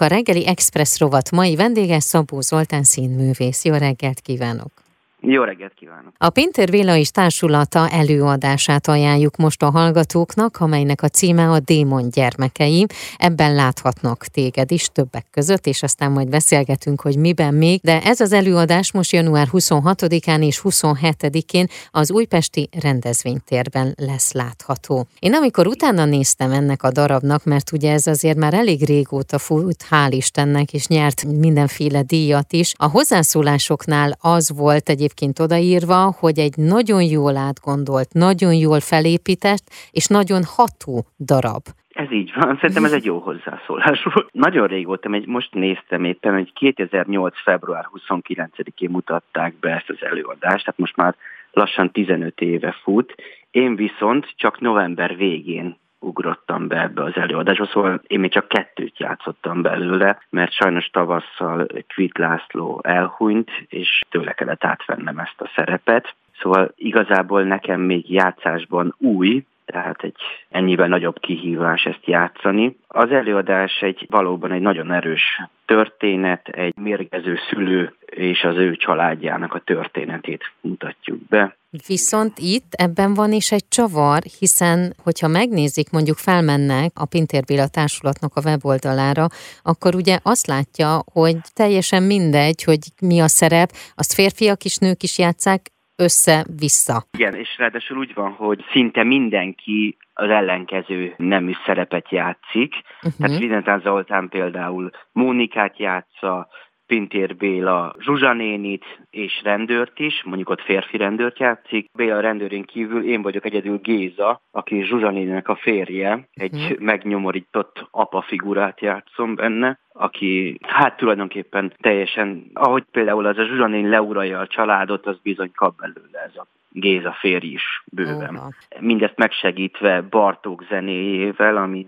A reggeli Express rovat mai vendége Szabó Zoltán színművész. Jó reggelt kívánok! Jó reggelt kívánok! A Pinter Véla és társulata előadását ajánljuk most a hallgatóknak, amelynek a címe a Démon gyermekei. Ebben láthatnak téged is többek között, és aztán majd beszélgetünk, hogy miben még. De ez az előadás most január 26-án és 27-én az újpesti rendezvénytérben lesz látható. Én amikor utána néztem ennek a darabnak, mert ugye ez azért már elég régóta fut, hál' Istennek, és nyert mindenféle díjat is, a hozzászólásoknál az volt egy egyébként odaírva, hogy egy nagyon jól átgondolt, nagyon jól felépített és nagyon ható darab. Ez így van, szerintem ez egy jó hozzászólás volt. Nagyon régóta, egy, most néztem éppen, hogy 2008. február 29-én mutatták be ezt az előadást, tehát most már lassan 15 éve fut. Én viszont csak november végén ugrottam be ebbe az előadásba, szóval én még csak kettőt játszottam belőle, mert sajnos tavasszal Kvit László elhunyt, és tőle kellett átvennem ezt a szerepet. Szóval igazából nekem még játszásban új, tehát egy ennyivel nagyobb kihívás ezt játszani. Az előadás egy valóban egy nagyon erős történet, egy mérgező szülő és az ő családjának a történetét mutatjuk be. Viszont itt ebben van is egy csavar, hiszen hogyha megnézik, mondjuk felmennek a Pintér Béla Társulatnak a weboldalára, akkor ugye azt látja, hogy teljesen mindegy, hogy mi a szerep, azt férfiak is, nők is játszák, össze-vissza. Igen, és ráadásul úgy van, hogy szinte mindenki az ellenkező nemű szerepet játszik. Uh-huh. Tehát Videntán Zoltán például Mónikát játsza, Pintér Béla Zsuzsanénit és rendőrt is, mondjuk ott férfi rendőrt játszik. Béla rendőrén kívül én vagyok egyedül Géza, aki Zsuzsanének a férje, egy uh-huh. megnyomorított apa figurát játszom benne aki hát tulajdonképpen teljesen, ahogy például az a Zsuzsanén leuralja a családot, az bizony kap belőle ez a Géza férj is bőven. Uh-huh. Mindezt megsegítve Bartók zenéjével, ami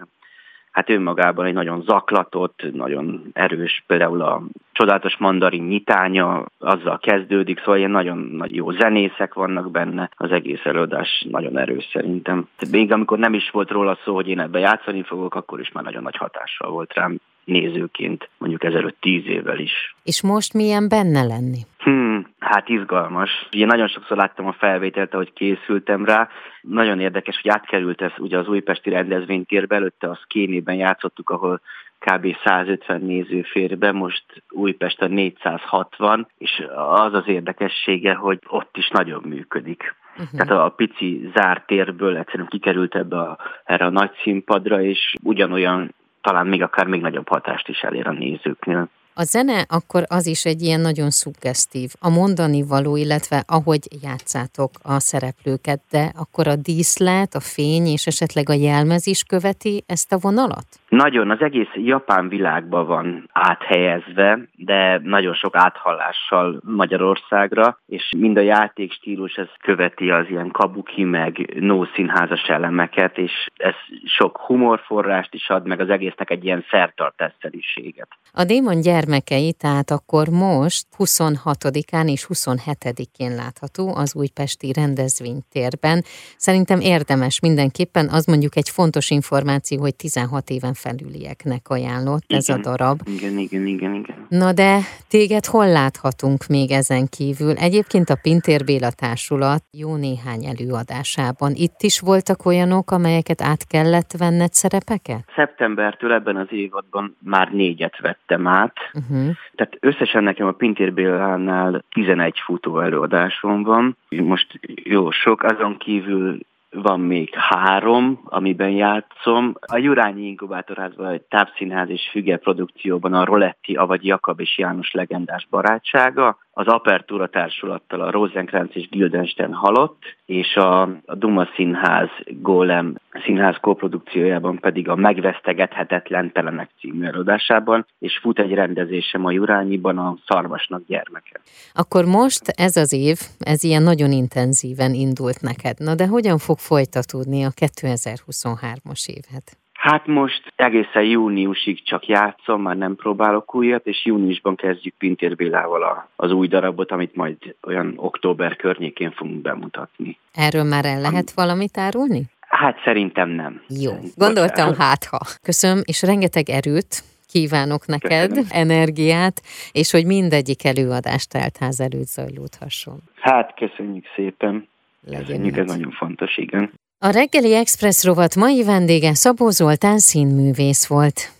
hát önmagában egy nagyon zaklatott, nagyon erős, például a csodálatos mandarin nyitánya, azzal kezdődik, szóval ilyen nagyon nagy jó zenészek vannak benne, az egész előadás nagyon erős szerintem. Még amikor nem is volt róla szó, hogy én ebbe játszani fogok, akkor is már nagyon nagy hatással volt rám nézőként, mondjuk ezelőtt tíz évvel is. És most milyen benne lenni? Hmm, hát izgalmas. Ugye nagyon sokszor láttam a felvételt, ahogy készültem rá. Nagyon érdekes, hogy átkerült ez ugye az újpesti rendezvénytérbe, előtte a Szkénében játszottuk, ahol kb. 150 néző fér be, most Újpest a 460, és az az érdekessége, hogy ott is nagyon működik. Uh-huh. Tehát a pici zárt térből egyszerűen kikerült ebbe a, erre a nagy színpadra, és ugyanolyan talán még akár még nagyobb hatást is elér a nézőknél. A zene akkor az is egy ilyen nagyon szuggesztív, a mondani való, illetve ahogy játszátok a szereplőket, de akkor a díszlet, a fény és esetleg a jelmez is követi ezt a vonalat? Nagyon, az egész japán világban van áthelyezve, de nagyon sok áthallással Magyarországra, és mind a játékstílus ez követi az ilyen kabuki meg no színházas elemeket, és ez sok humorforrást is ad, meg az egésznek egy ilyen szertartásszeriséget. A démon gyermekei, tehát akkor most 26-án és 27-én látható az újpesti rendezvénytérben. Szerintem érdemes mindenképpen, az mondjuk egy fontos információ, hogy 16 éven felülieknek ajánlott igen, ez a darab. Igen, igen, igen, igen. Na de téged hol láthatunk még ezen kívül? Egyébként a Pintér Béla Társulat jó néhány előadásában. Itt is voltak olyanok, amelyeket át kellett venned szerepeket? Szeptembertől ebben az évadban már négyet vettem át. Uh-huh. Tehát összesen nekem a Pintér Bélánál 11 futó előadásom van. Most jó sok, azon kívül van még három, amiben játszom. A Jurányi Inkubátorházban egy tápszínház és füge produkcióban a Roletti, avagy Jakab és János legendás barátsága, az Apertura társulattal a Rosenkrantz és Gildenstein halott, és a, a Duma Színház Golem színház koprodukciójában pedig a Megvesztegethetetlen Telenek című előadásában, és fut egy rendezésem a Jurányiban a Szarvasnak gyermeke. Akkor most ez az év, ez ilyen nagyon intenzíven indult neked. Na de hogyan fog folytatódni a 2023-as évet? Hát most egészen júniusig csak játszom, már nem próbálok újat, és júniusban kezdjük Pintér Bélával az új darabot, amit majd olyan október környékén fogunk bemutatni. Erről már el lehet valamit árulni? Hát szerintem nem. Jó, gondoltam hát ha. Köszönöm, és rengeteg erőt kívánok neked, Köszönöm. energiát, és hogy mindegyik előadás teltház előtt zajlódhasson. Hát, köszönjük szépen. Legyen ez nagyon fontos, igen. A reggeli Express rovat mai vendége Szabó Zoltán színművész volt.